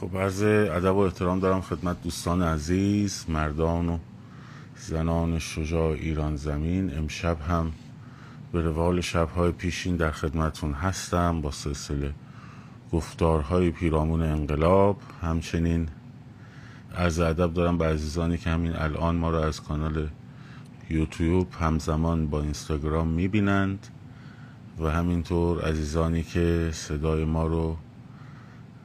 خب عرض ادب و احترام دارم خدمت دوستان عزیز مردان و زنان شجاع ایران زمین. امشب هم به روال شبهای پیشین در خدمتون هستم با سلسله گفتارهای پیرامون انقلاب. همچنین از ادب دارم به عزیزانی که همین الان ما رو از کانال یوتیوب همزمان با اینستاگرام می‌بینند و همینطور عزیزانی که صدای ما رو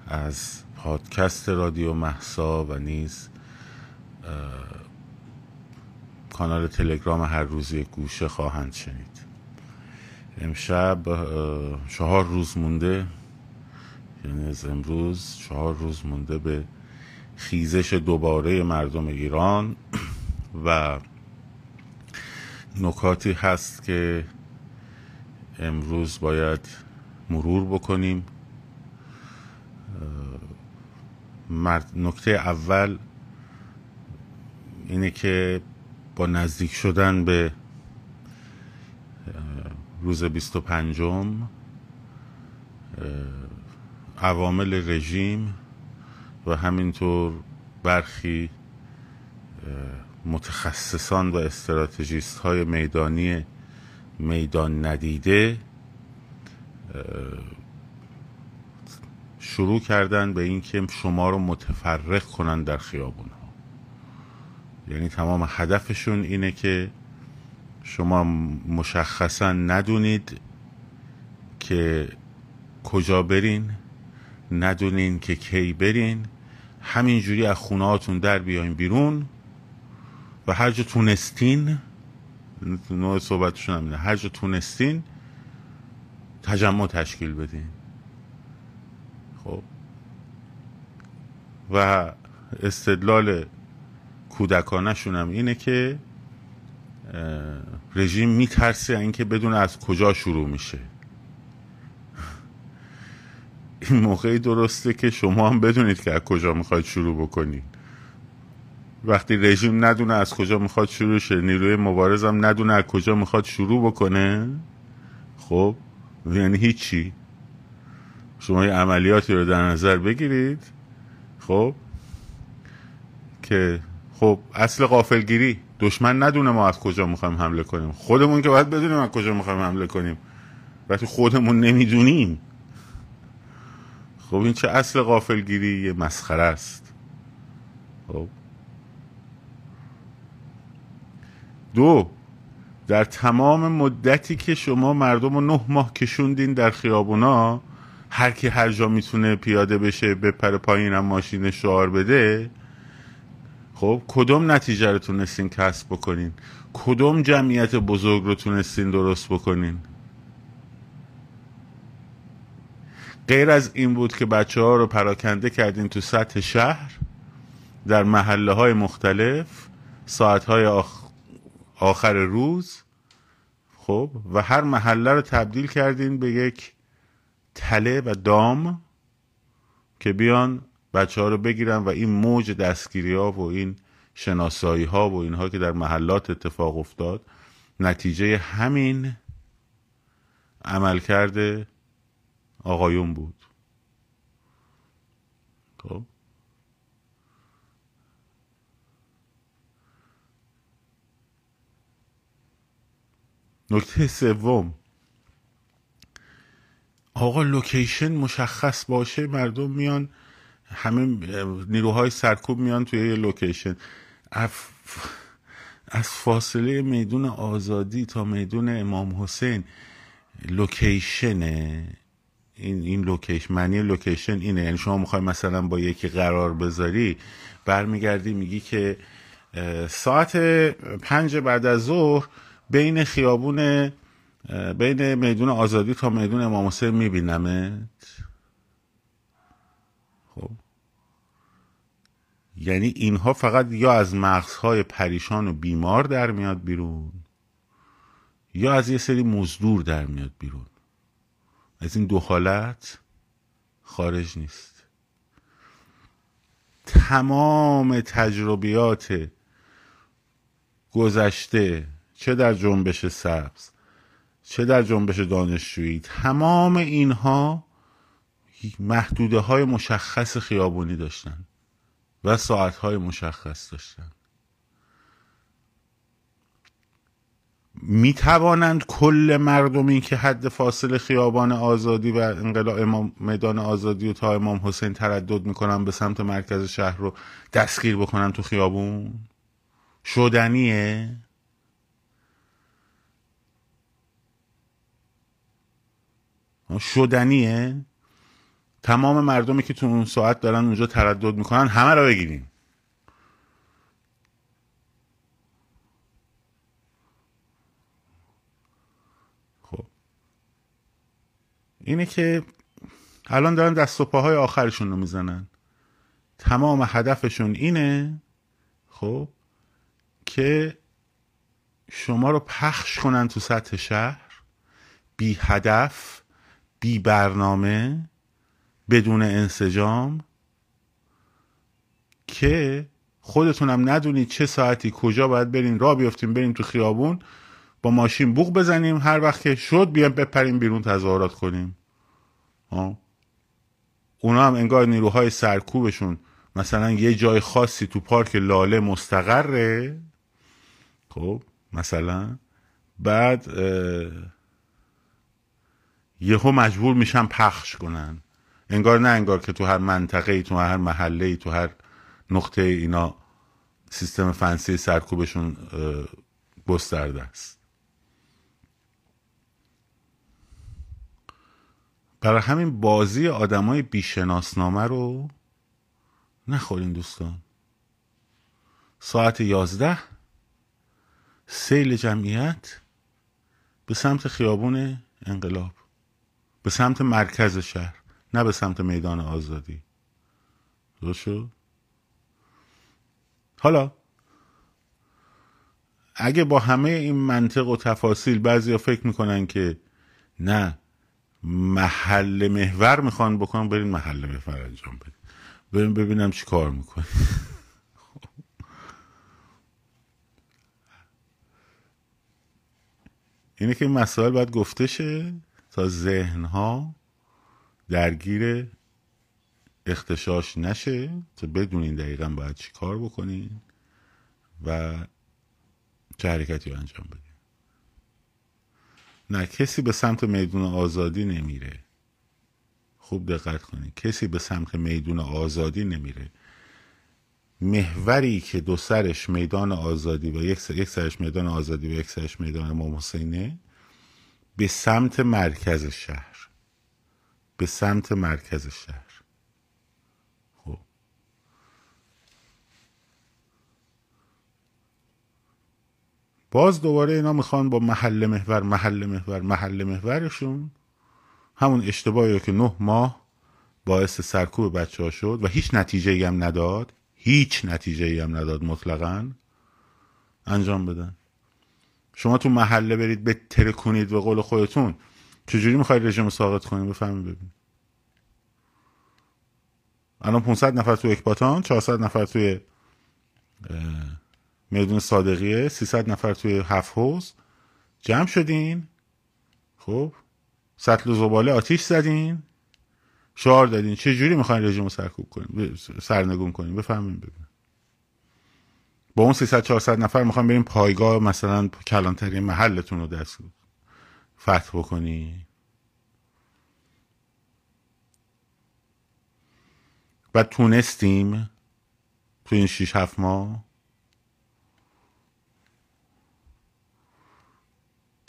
از پادکست رادیو محسا و نیز کانال تلگرام هر روزی گوشه خواهند شنید. امشب چهار روز مونده. یعنی از امروز چهار روز مونده به خیزش دوباره مردم ایران. و نکاتی هست که امروز باید مرور بکنیم. نکته اول اینه که با نزدیک شدن به روز بیست و پنجم عوامل رژیم و همینطور برخی متخصصان و استراتژیست های میدانی میدان ندیده شروع کردن به اینکه شما رو متفرق کنن در خیابون ها یعنی تمام هدفشون اینه که شما مشخصا ندونید که کجا برین ندونین که کی برین. همینجوری از خونه هاتون در بیاین بیرون و هر جا تونستین نوع صحبتشون همینه هر جا تونستین تجمع تشکیل بدین. خب. و استدلال کودکانشون هم اینه که رژیم میترسه اینکه بدون از کجا شروع میشه. این موقعی درسته که شما هم بدونید که از کجا می‌خواید شروع بکنید. وقتی رژیم ندونه از کجا می‌خواد شروع شه نیروی مبارز هم ندونه از کجا می‌خواد شروع بکنه خب یعنی هیچی. شما یه عملیاتی رو در نظر بگیرید خب که خب اصل قافلگیری دشمن ندونه ما از کجا می‌خوایم حمله کنیم. خودمون که باید بدونیم از کجا می‌خوایم حمله کنیم. وقتی خودمون نمی‌دونیم. خب این چه اصل قافلگیری یه مسخره است. خب. دو در تمام مدتی که شما مردم رو نه ماه کشوندین در خیابونا هر کی هر جا می‌تونه پیاده بشه بپره پایین هم ماشین شعار بده. خب کدوم نتیجه رو تونستین کسب بکنین؟ کدوم جمعیت بزرگ رو تونستین درست بکنین؟ غیر از این بود که بچه ها رو پراکنده کردین تو سطح شهر در محله های مختلف ساعت های آخ... آخر روز. خب و هر محله رو تبدیل کردین به یک تله و دام که بیان بچه ها رو بگیرن و این موج دستگیری ها و این شناسایی ها و اینها که در محلات اتفاق افتاد نتیجه همین عملکرد آقایون بود. خب؟ نکته سوم. آقا location مشخص باشه مردم میان همه نیروهای سرکوب میان توی یه location. از فاصله میدون آزادی تا میدون امام حسین location ه. این این location معنی location اینه. یعنی شما می‌خوای مثلا با یکی قرار بذاری برمیگردی میگی که ساعت پنج بعد از ظهر بین خیابون بین میدون آزادی تا میدون امام حسین میبینمت؟ خب. یعنی اینها فقط یا از مغزهای پریشان و بیمار در میاد بیرون یا از یه سری مزدور در میاد بیرون. از این دو حالت خارج نیست. تمام تجربیات گذشته چه در جنبش سبز چه در جنبش دانشجویی؟ تمام اینها محدوده های مشخص خیابونی داشتن و ساعت های مشخص داشتن. می توانند کل مردمی که حد فاصله خیابان آزادی و انقلاب امام میدان آزادی و تا امام حسین تردد می‌کنن به سمت مرکز شهر رو دستگیر بکنن تو خیابون؟ شدنیه؟ شدنیه؟ تمام مردمی که تو اون ساعت دارن اونجا تردد می‌کنن همه رو بگیریم. خب. اینه که الان دارن دست و پاهای آخرشون رو می‌زنن. تمام هدفشون اینه خب که شما رو پخش کنن تو سطح شهر. بی هدف بی برنامه بدون انسجام که خودتونم ندونید چه ساعتی کجا باید بریم را بیفتیم بریم تو خیابون با ماشین بوق بزنیم هر وقت که شد بیام بپریم بیرون تظاهرات کنیم. ها اونا هم انگار نیروهای سرکوبشون. مثلا یه جای خاصی تو پارک لاله مستقره. خب مثلا. بعد یهو مجبور میشن پخش کنن. انگار نه انگار که تو هر منطقه ای تو هر محله ای تو هر نقطه ای اینا سیستم فنسی سرکوبشون گسترده است. برای همین بازی آدمای بیشناسنامه رو نخورین دوستان. ساعت یازده سیل جمعیت به سمت خیابون انقلاب. به سمت مرکز شهر نه به سمت میدان آزادی. درست حالا اگه با همه این منطق و تفاصیل بعضی فکر می‌کنن که نه محل محور می‌خوان بکنن برین محل محور انجام بدین. بریم ببینم چی کار می‌کنی اینه که این مسائل باید گفته شه. تا ذهنها درگیر اختشاش نشه تا بدونین دقیقا باید چی کار بکنین و چه حرکتی رو انجام بدین. نه کسی به سمت میدون آزادی نمیره. خوب دقت کنید کسی به سمت میدون آزادی نمیره. محوری که دو سرش میدان آزادی و یک سرش میدان آزادی و یک سرش میدان امام حسینه به سمت مرکز شهر. به سمت مرکز شهر. خب. باز دوباره اینا می‌خوان با محل محور محل محور محل محورشون. همون اشتباهی که نه ماه باعث سرکوب بچه ها شد و هیچ نتیجه هم نداد. هیچ نتیجه هم نداد مطلقا. انجام بدن. شما تو محله برید به کنید به قول خودتون چجوری می‌خواید رژیم ساقط کنید؟ بفهمید ببین. الان 500 نفر تو اکباتان 400 نفر توی میدون صادقیه 300 نفر توی هفت حوز. جمع شدین. خب سطل و زباله آتیش زدین. شعار دادین. چه جوری می‌خواین رژیم سرکوب کنین؟ سرنگون کنین؟ بفهمین ببین. با اون 300 400 نفر می‌خوام بریم پایگاه مثلا کلانتری محلتون رو دست فتح بکنی. و تونستیم تو این 6 7 ماه.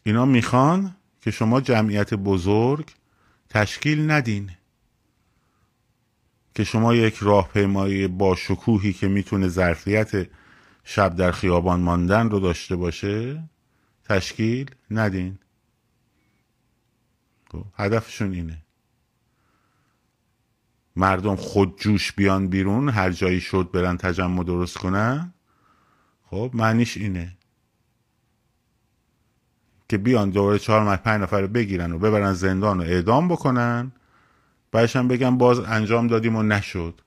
اینا می‌خوان که شما جمعیت بزرگ تشکیل ندین. که شما یک راهپیمایی با شکوهی که می‌تونه ظرفیت شب در خیابان ماندن رو داشته باشه؟ تشکیل ندین. خب، هدفشون اینه. مردم خود جوش بیان بیرون هر جایی شد برن تجمع درست کنن. خب معنیش اینه. که بیان دوباره چهار پنج نفر رو بگیرن و ببرن زندان و اعدام بکنن. بعدش هم بگن باز انجام دادیم و نشد.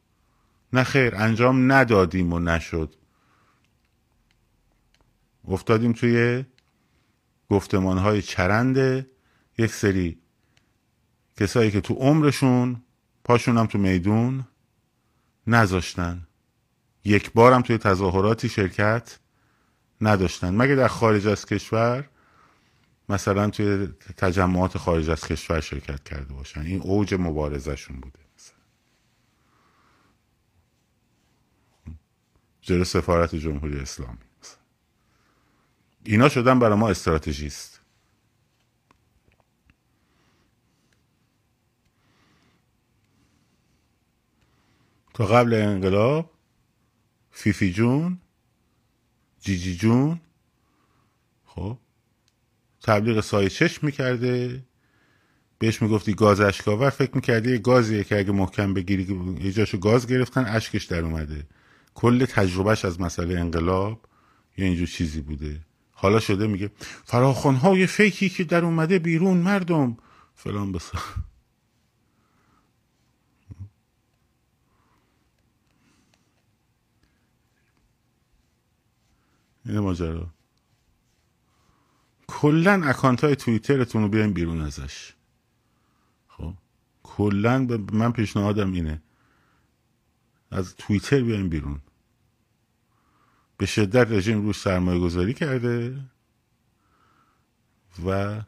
نه خیر انجام ندادیم و نشد. افتادیم توی گفتمان های چرند یک سری کسایی که تو عمرشون پاشونم تو میدون نذاشتن. یک بارم توی تظاهراتی شرکت نداشتن. مگه در خارج از کشور مثلا توی تجمعات خارج از کشور شرکت کرده باشن؟ این اوج مبارزشون بوده. جلو سفارت جمهوری اسلامی. اینا شدن برای ما استراتژیست. تا قبل انقلاب فیفی جون جیجی جون خب تبلیغ سایه چشم می‌کرده. بهش می‌گفتی گاز اشکاور فکر می‌کردی یه گازیه که اگه محکم بگیری یه جاشو گاز گرفتن اشکش در اومده. کل تجربهش از مسئله انقلاب یه اینجور چیزی بوده. حالا شده میگه فراخانهای فیکی که در اومده بیرون مردم. فلان بسا این ماجرا. کلا اکانت های توییترتون رو بیاین بیرون ازش. خب؟ کلا من پیشنهادم اینه. از توییتر بیاین بیرون. به شدت رژیم روش سرمایه گذاری کرده و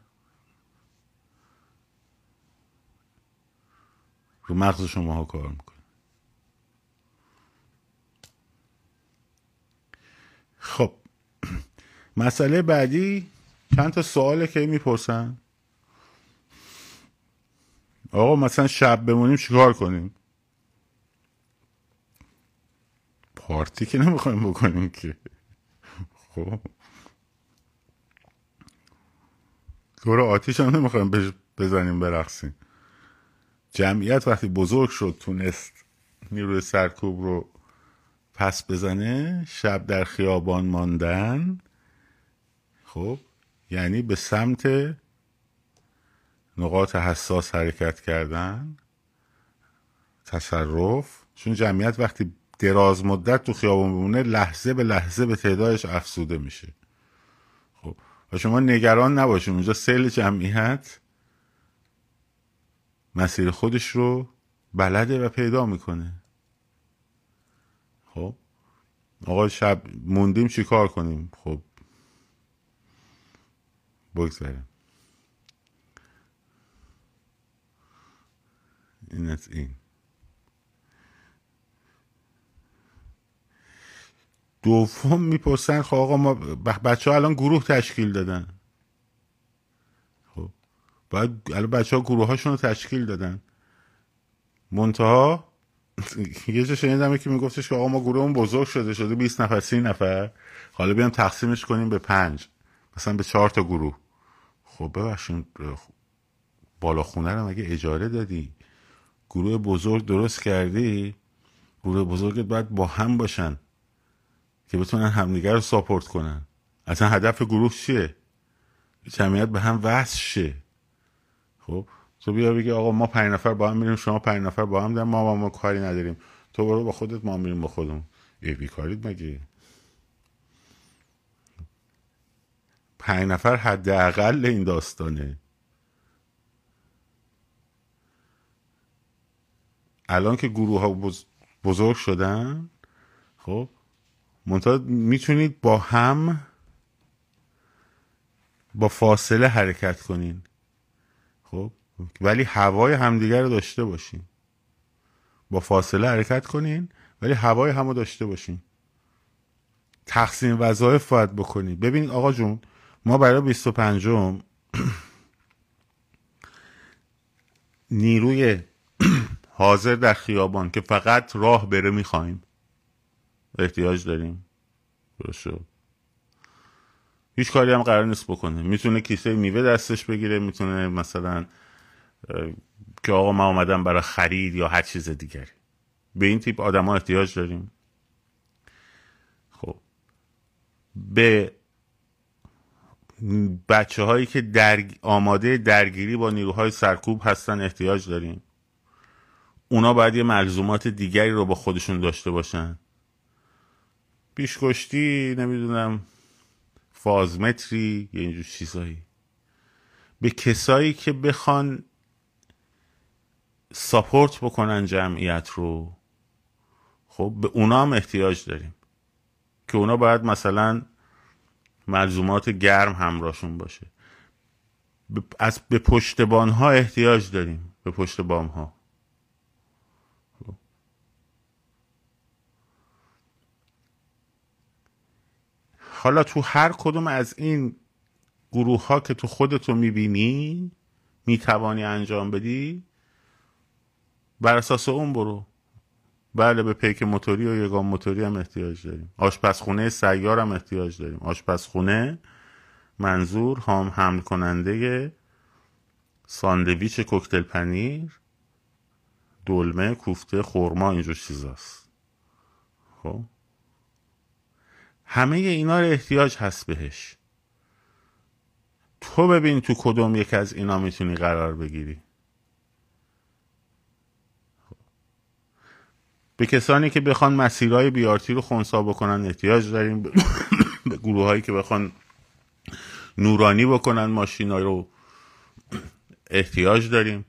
رو مغز شما ها کار می‌کنه. خب مسئله بعدی چند تا سواله که می‌پرسن؟ آقا مثلا شب بمونیم چیکار کنیم؟ پارتی که نمی‌خوایم بکنیم که. خب. دور آتیش هم نمی‌خوایم بزنیم برقصیم. جمعیت وقتی بزرگ شد تونست نیروی سرکوب رو پس بزنه شب در خیابان ماندن. خب. یعنی به سمت نقاط حساس حرکت کردن. تصرف. چون جمعیت وقتی دراز مدت تو خیابان بمونه لحظه به لحظه به تعدادش افسوده میشه. خب و شما نگران نباشید اونجا سیل جمعیت مسیر خودش رو بلده و پیدا می‌کنه. خب آقا شب موندیم چی کار کنیم؟ خب بگذاریم. این از این. دوم می‌پرسن خب آقا ما بچه ها الان گروه تشکیل دادن. خب باید الان بچه ها گروه هاشون رو تشکیل دادن. منتها یه جا شنیدم که میگفتش که آقا ما گروهمون بزرگ شده شده 20 نفر 30 نفر. حالا بیام تقسیمش کنیم به پنج. مثلا به چهار تا گروه. خب ببخشید بالا خونه رو مگه اجاره دادی؟ گروه بزرگ درست کردی؟ گروه بزرگت باید با هم باشن. که بتونن همدیگر رو ساپورت کنن. اصلا هدف گروه چیه؟ جمعیت به هم وصل شه. خب تو بیا بگی آقا ما پنج نفر با هم میریم شما پنج نفر با هم ما با ما کاری نداریم. تو برو با خودت ما میریم با خودمون. ای بیکارید مگه؟ پنج نفر حداقل این داستانه. الان که گروه ها بزرگ شدن خب منتها می‌تونید با هم با فاصله حرکت کنین. خب؟ ولی هوای همدیگر رو داشته باشین. با فاصله حرکت کنین ولی هوای همو داشته باشین. تقسیم وظایف باید بکنید ببینید آقا جون ما برای 25 نیروی حاضر در خیابان که فقط راه بره می‌خوایم. احتیاج داریم. درست هیچ کاری هم قرار نیست بکنه. می‌تونه کیسه میوه دستش بگیره می‌تونه مثلا که آقا ما آمدم برای خرید یا هر چیز دیگری. به این تیپ آدم ها احتیاج داریم. خب. به بچه هایی که در... آماده درگیری با نیروهای سرکوب هستن احتیاج داریم. اونا باید یه ملزومات دیگری رو با خودشون داشته باشن. پیشکشتی نمی‌دونم فازمتری یا اینجور چیزایی. به کسایی که بخوان ساپورت بکنن جمعیت رو خب به اونا هم احتیاج داریم که اونا باید مثلا ملزومات گرم همراهشون باشه. از به پشتبان ها احتیاج داریم به پشت بام ها حالا تو هر کدوم از این گروه ها که تو خودتو می‌بینی می‌توانی انجام بدی؟ بر اساس اون برو. بله به پیک موتوری و یگان موتوری هم احتیاج داریم. آشپزخونه سیار هم احتیاج داریم. آشپزخونه منظور هم حمل کننده ساندویچ کوکتل پنیر دلمه کوفته خورما اینجور چیزاست. خب؟ همه اینا رو احتیاج هست بهش. تو ببین تو کدوم یک از اینا می‌تونی قرار بگیری. به کسانی که بخوان مسیرهای بیارتی رو خونسا بکنن احتیاج داریم. به گروه هایی که بخوان نورانی بکنن ماشین رو احتیاج داریم.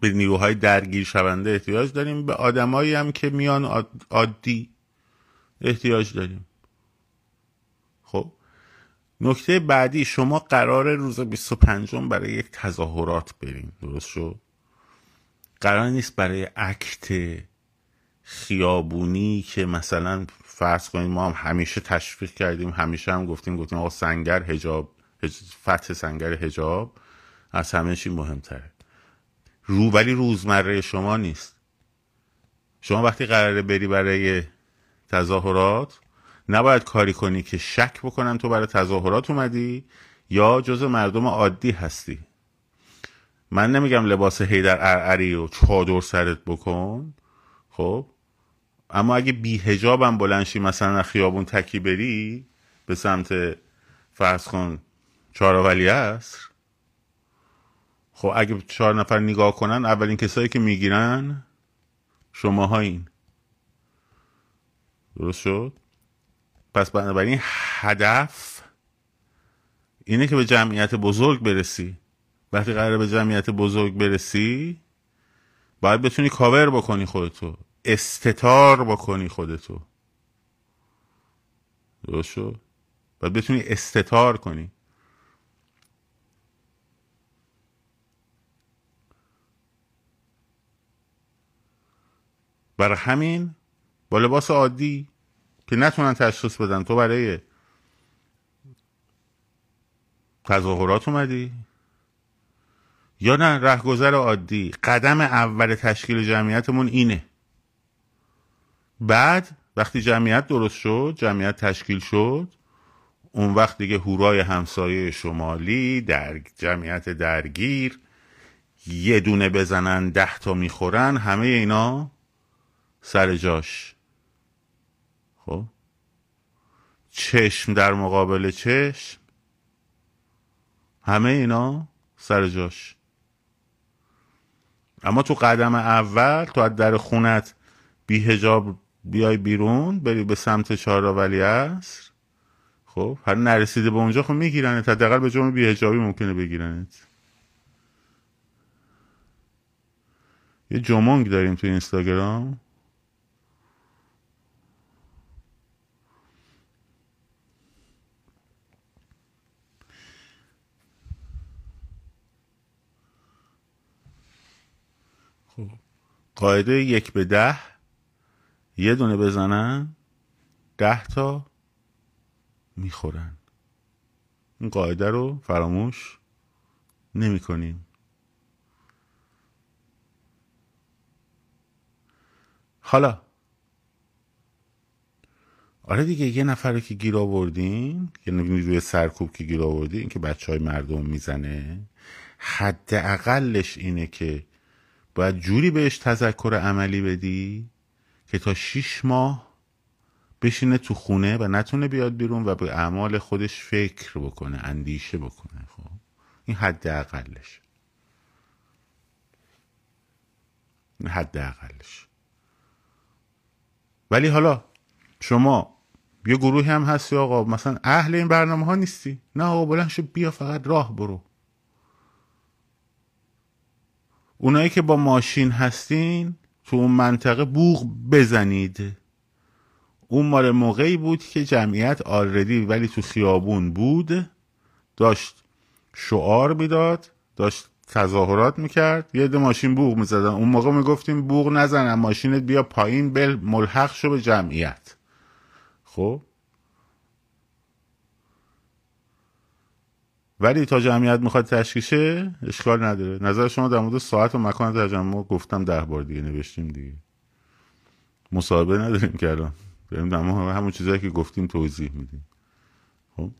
به نیروهای درگیر شونده احتیاج داریم. به آدمایی هم که میان عادی احتیاج داریم. نکته بعدی شما قرار روز 25 برای یک تظاهرات بریم درست شد؟ قرار نیست برای عکت خیابونی که مثلا فرض کنید ما هم همیشه تشویق کردیم همیشه هم گفتیم گفتیم آقا سنگر هجاب فتح سنگر هجاب از همه چی مهمتره. رو ولی روزمره شما نیست. شما وقتی قراره بری برای تظاهرات نباید کاری کنی که شک بکنن تو برای تظاهرات اومدی یا جز مردم عادی هستی. من نمیگم لباس هیدر ارعری و چادر سرت بکن خب؟ اما اگه بی هجابم بلنشی مثلا خیابون تکی بری به سمت فرض کن چهار است خب اگه چهار نفر نگاه کنن اولین کسایی که می‌گیرن شما این. درست شد؟ پس بنابراین هدف اینه که به جمعیت بزرگ برسی. وقتی قراره به جمعیت بزرگ برسی باید بتونی کاور بکنی خودتو استتار بکنی خودتو. درست شد؟ باید بتونی استتار کنی. برای همین با لباس عادی که نتونن تشخیص بدن. تو برای تظاهرات اومدی؟ یا نه رهگذر عادی. قدم اول تشکیل جمعیتمون اینه. بعد وقتی جمعیت درست شد جمعیت تشکیل شد اون وقت دیگه هورای همسایه شمالی در جمعیت درگیر یه دونه بزنن ده تا می‌خورن همه اینا سر جاش. خب. چشم در مقابل چشم. همه اینا سر جاش. اما تو قدم اول تو از در خونت بی هجاب بیای بیرون بری به سمت چهار ولی است خب هر نرسیده به اونجا خب میگیرنت. حداقل به جرم بی هجابی ممکنه بگیرنت. یه جمونگ داریم تو اینستاگرام. قاعده یک به ده یه دونه بزنن ده تا می‌خورن. این قاعده رو فراموش نمی کنیم. حالا. آره دیگه یه نفر که گیر آوردین یه روی سرکوب که گیر آوردین که بچه های مردم می‌زنه حد اقلش اینه که باید جوری بهش تذکر عملی بدی که تا شیش ماه بشینه تو خونه و نتونه بیاد بیرون و به اعمال خودش فکر بکنه اندیشه بکنه. خب این حد اقلش این حد اقلش ولی حالا شما یه گروهی هم هستی آقا مثلا اهل این برنامه ها نیستی. نه آقا بلند بیا فقط راه برو. اونایی که با ماشین هستین تو اون منطقه بوغ بزنید. اون مال موقعی بود که جمعیت آلردی ولی تو خیابون بود داشت شعار می‌داد داشت تظاهرات می‌کرد. یه ده ماشین بوغ می‌زدن. اون موقع می‌گفتیم بوغ نزن ماشینت بیا پایین بل ملحق شو به جمعیت. خب؟ ولی تا جمعیت می‌خواد تشکیشه اشکال نداره. نظر شما در مورد ساعت و مکان تجمع گفتم ده بار دیگه نوشتیم دیگه. مصاحبه نداریم که الان. بریم همون چیزایی که گفتیم توضیح میدیم. خب؟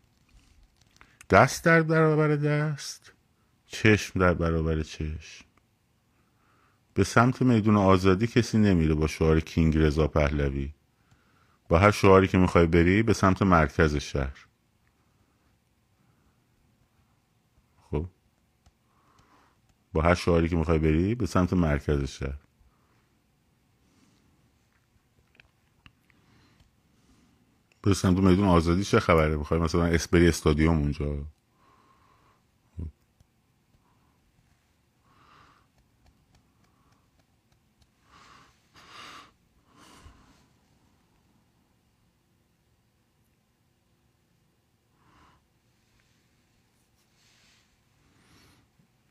دست در برابر دست چشم در برابر چشم. به سمت میدون آزادی کسی نمیره با شعار کینگ رضا پهلوی. با هر شعاری که می‌خوای بری به سمت مرکز شهر. خب. با هر شعاری که می‌خوای بری به سمت مرکز شهر. به سمت میدون آزادی چه خبره؟ می‌خوای مثلا اسپری استادیوم اونجا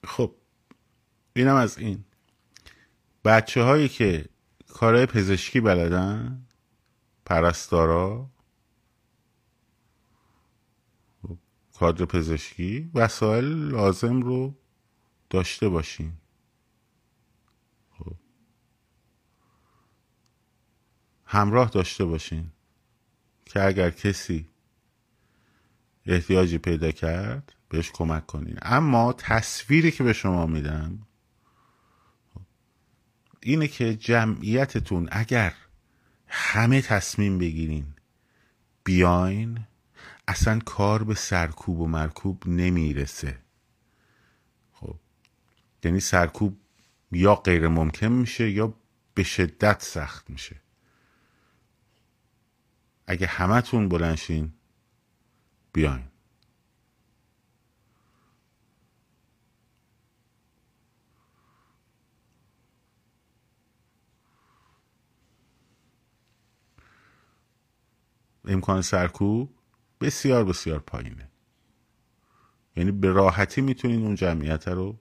خب اینم از این. بچه هایی که کارهای پزشکی بلدن پرستارا کادر پزشکی وسایل لازم رو داشته باشین. خب. همراه داشته باشین که اگر کسی احتیاجی پیدا کرد بهش کمک کنین. اما تصویری که به شما میدم اینه که جمعیتتون اگر همه تصمیم بگیرین بیاین اصلا کار به سرکوب و مرکوب نمی‌رسه. خب یعنی سرکوب یا غیر ممکن میشه یا به شدت سخت میشه. اگه همتون بلنشین بیاین. امکان سرکوب بسیار بسیار پایینه. یعنی به راحتی می‌تونین اون جمعیت رو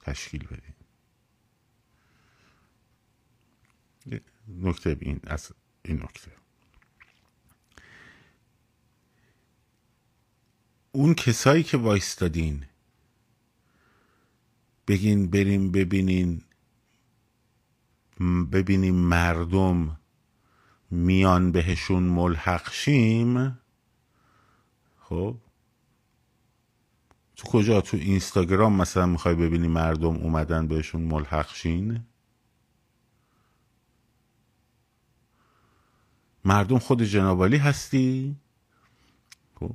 تشکیل بدین. نکته این از این نکته. اون کسایی که وایستادین بگین بریم ببینین ببینیم مردم میان بهشون ملحق شیم خب؟ تو کجا؟ تو اینستاگرام مثلا می‌خوای ببینی مردم اومدن بهشون ملحق شین؟ مردم خود جنابالی هستی؟ خب؟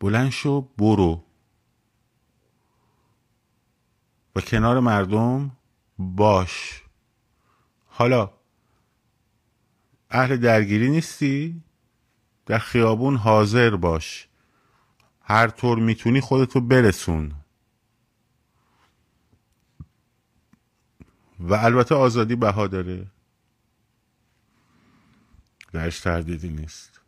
بلند شو برو. و کنار مردم باش. حالا اهل درگیری نیستی؟ در خیابون حاضر باش. هر طور می‌تونی خودتو برسون. و البته آزادی بها داره. درش تردیدی نیست.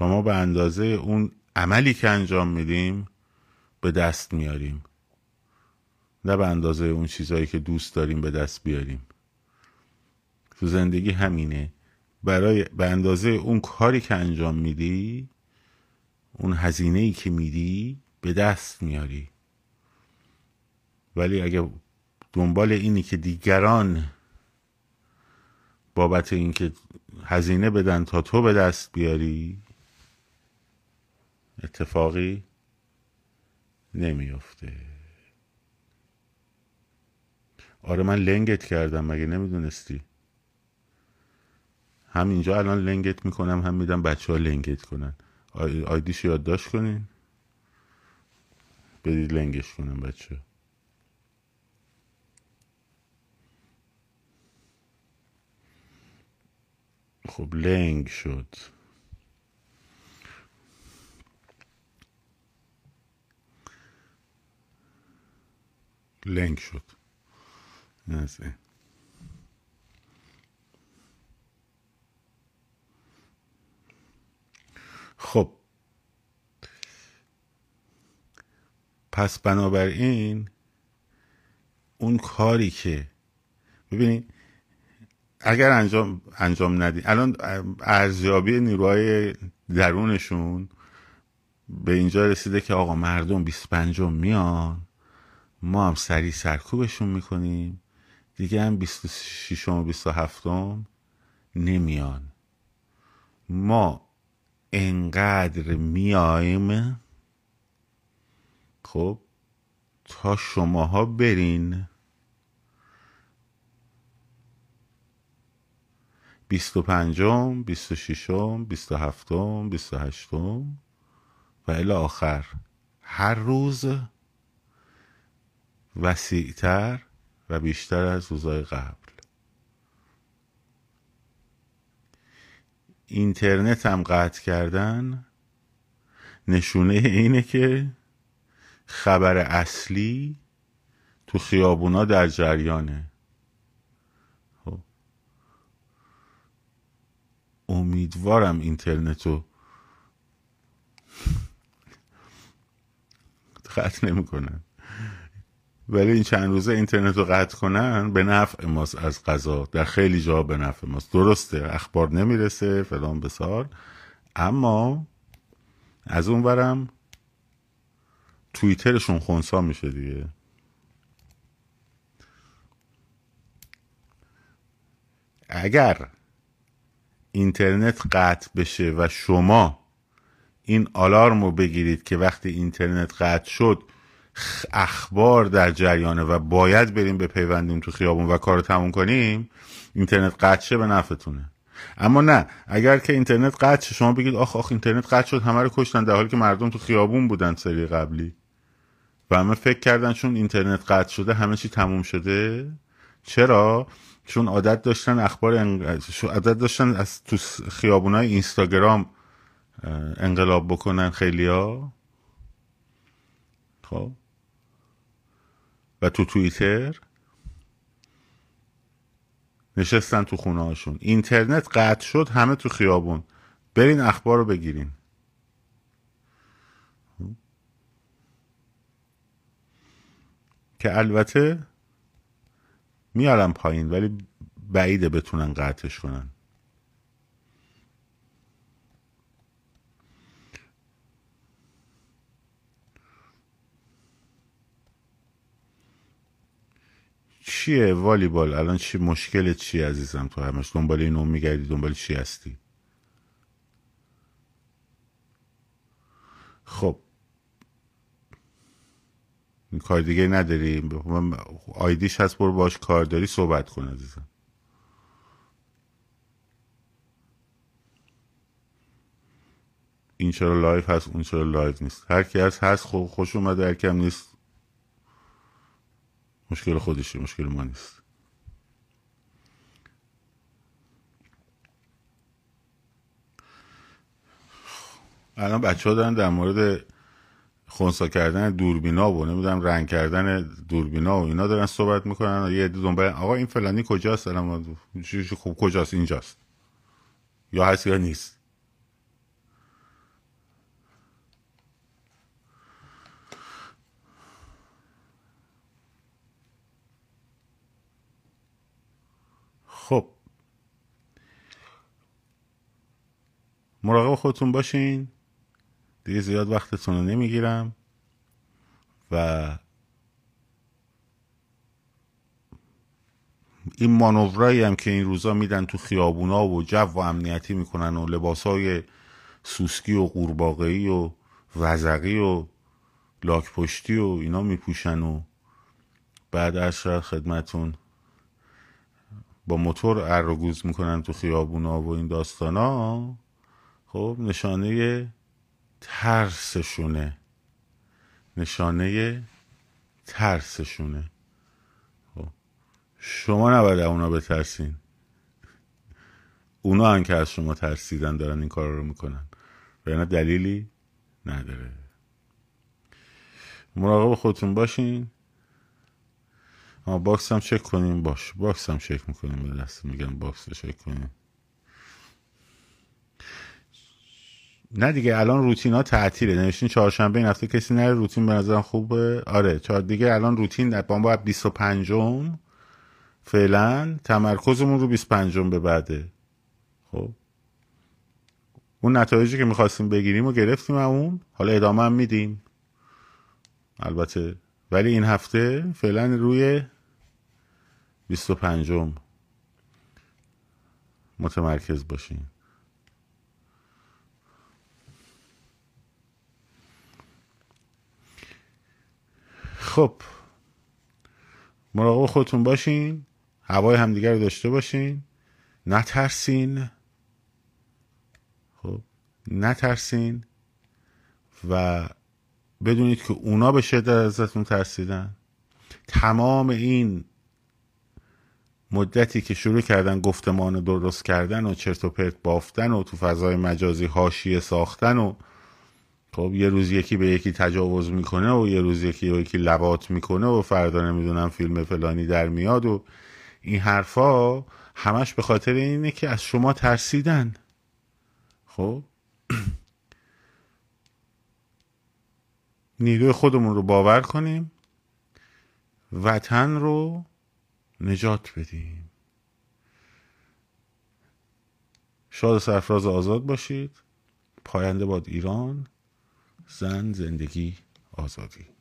و ما به اندازه اون عملی که انجام میدیم به دست میاریم نه به اندازه اون چیزهایی که دوست داریم به دست بیاریم. تو زندگی همینه. برای به اندازه اون کاری که انجام میدی اون هزینه ای که میدی به دست میاری. ولی اگه دنبال اینی که دیگران بابت اینکه هزینه بدن تا تو به دست بیاری اتفاقی نمیافته. آره من لنگت کردم مگه نمی‌دونستی؟ همینجا الان لنگت می‌کنم هم میدم بچه ها لنگت کنن. آی... آیدیش یادداشت کنین. بدید لنگش کنم بچه. خب لنگ شد. لنگ شد. خب. پس بنابراین اون کاری که ببینید اگر انجام انجام ندی الان ارزیابی نیروهای درونشون به اینجا رسیده که آقا مردم 25 میان ما هم سریع سرکوبشون می‌کنیم. دیگه هم 26 و 27 نمیان. ما انقدر میایم خب تا شماها برین. بیست و پنجم بیست و ششم بیست و هفتم بیست و هشتم و الی آخر. هر روز وسیعتر و بیشتر از روزهای قبل. اینترنت هم قطع کردن نشونه اینه که خبر اصلی تو خیابونا در جریانه. خب. امیدوارم اینترنت رو قطع نمی‌کنن. ولی این چند روزه اینترنت رو قطع کنن به نفع ماست از قضا در خیلی جا به نفع ماست. درسته اخبار نمی‌رسه فلان بسار. اما از اون برم توییترشون خونسا میشه دیگه. اگر اینترنت قطع بشه و شما این آلارم رو بگیرید که وقتی اینترنت قطع شد اخبار در جریانه و باید بریم به پیوندیم تو خیابون و کار تموم کنیم اینترنت قطع به نفعتونه. اما نه اگر که اینترنت قطع شما بگید آخ آخ اینترنت قطع شد همه رو کشتن در حالی که مردم تو خیابون بودن سری قبلی. و همه فکر کردن چون اینترنت قطع شده همه چی تموم شده. چرا؟ چون عادت داشتن اخبار عادت داشتن از تو خیابونای اینستاگرام انقلاب بکنن خیلیا خب؟ تو توییتر نشستن تو خونه هاشون اینترنت قطع شد همه تو خیابون. برین اخبار رو بگیرین. که البته میارم پایین ولی بعیده بتونن قطعش کنن. چیه والیبال؟ الان چی مشکل چی عزیزم تو همش؟ دنبال اینو میگردی دنبال چی هستی؟ خب. این کار دیگه نداری. آیدیش هست برو باش کار داری صحبت کن عزیزم. این چرا live هست اون چرا live نیست. هر کی هست هست خوش اومده هر کم نیست مشکل خودشه مشکل ما نیست. الان بچه ها دارن در مورد خونسا کردن دوربینا و نمی‌دونم رنگ کردن دوربینا و اینا دارن صحبت می‌کنن. یه دنبال آقا این فلانی کجاست؟ الان خوب کجاست؟ اینجاست. یا هست یا نیست. خب. مراقب خودتون باشین. دیگه زیاد وقتتون رو نمی‌گیرم. و این مانورایی هم که این روزا میدن تو خیابونا و جو و امنیتی می‌کنن و لباسای سوسکی و قورباغه‌ای و وزقی و لاک پشتی و اینا میپوشن و بعد از خدمتون با موتور ار می‌کنن تو خیابونا و این داستانا خب نشانه ترسشونه. نشانه ترسشونه. خب شما نباید اونا بترسین. اونا هم که از شما ترسیدن دارن این کار رو می‌کنن. و دلیلی نداره. مراقب خودتون باشین. ها باکس هم چک کنیم. باش. باکس هم چک می‌کنیم به دست. میگم باکس رو چک کنیم. نه دیگه الان روتین ها تعطیله. نوشتین چهارشنبه این هفته کسی نره روتین به نظرم خوبه. آره چهار دیگه الان روتین در باید 25 فعلا تمرکزمون رو 25 به بعده. خب. اون نتایجی که می‌خواستیم بگیریم و گرفتیم اون. حالا ادامه هم میدیم. البته. ولی این هفته فعلا روی 25 متمرکز باشیم خب. مراقب خودتون باشین. هوای همدیگر رو داشته باشین. نترسین. خب. نترسین. و بدونید که اونا به شدت ازتون ترسیدن. تمام این مدتی که شروع کردن گفتمان درست کردن و چرت و پرت بافتن و تو فضای مجازی حاشیه ساختن و خب یه روز یکی به یکی تجاوز می‌کنه و یه روز یکی به یکی لبات می‌کنه و فردا نمی‌دونم فیلم فلانی در میاد و این حرفا همش به خاطر اینه که از شما ترسیدن. خب؟ نیروی خودمون رو باور کنیم. وطن رو نجات بدیم شاد سرفراز آزاد باشید. پاینده باد ایران. زن زندگی آزادی.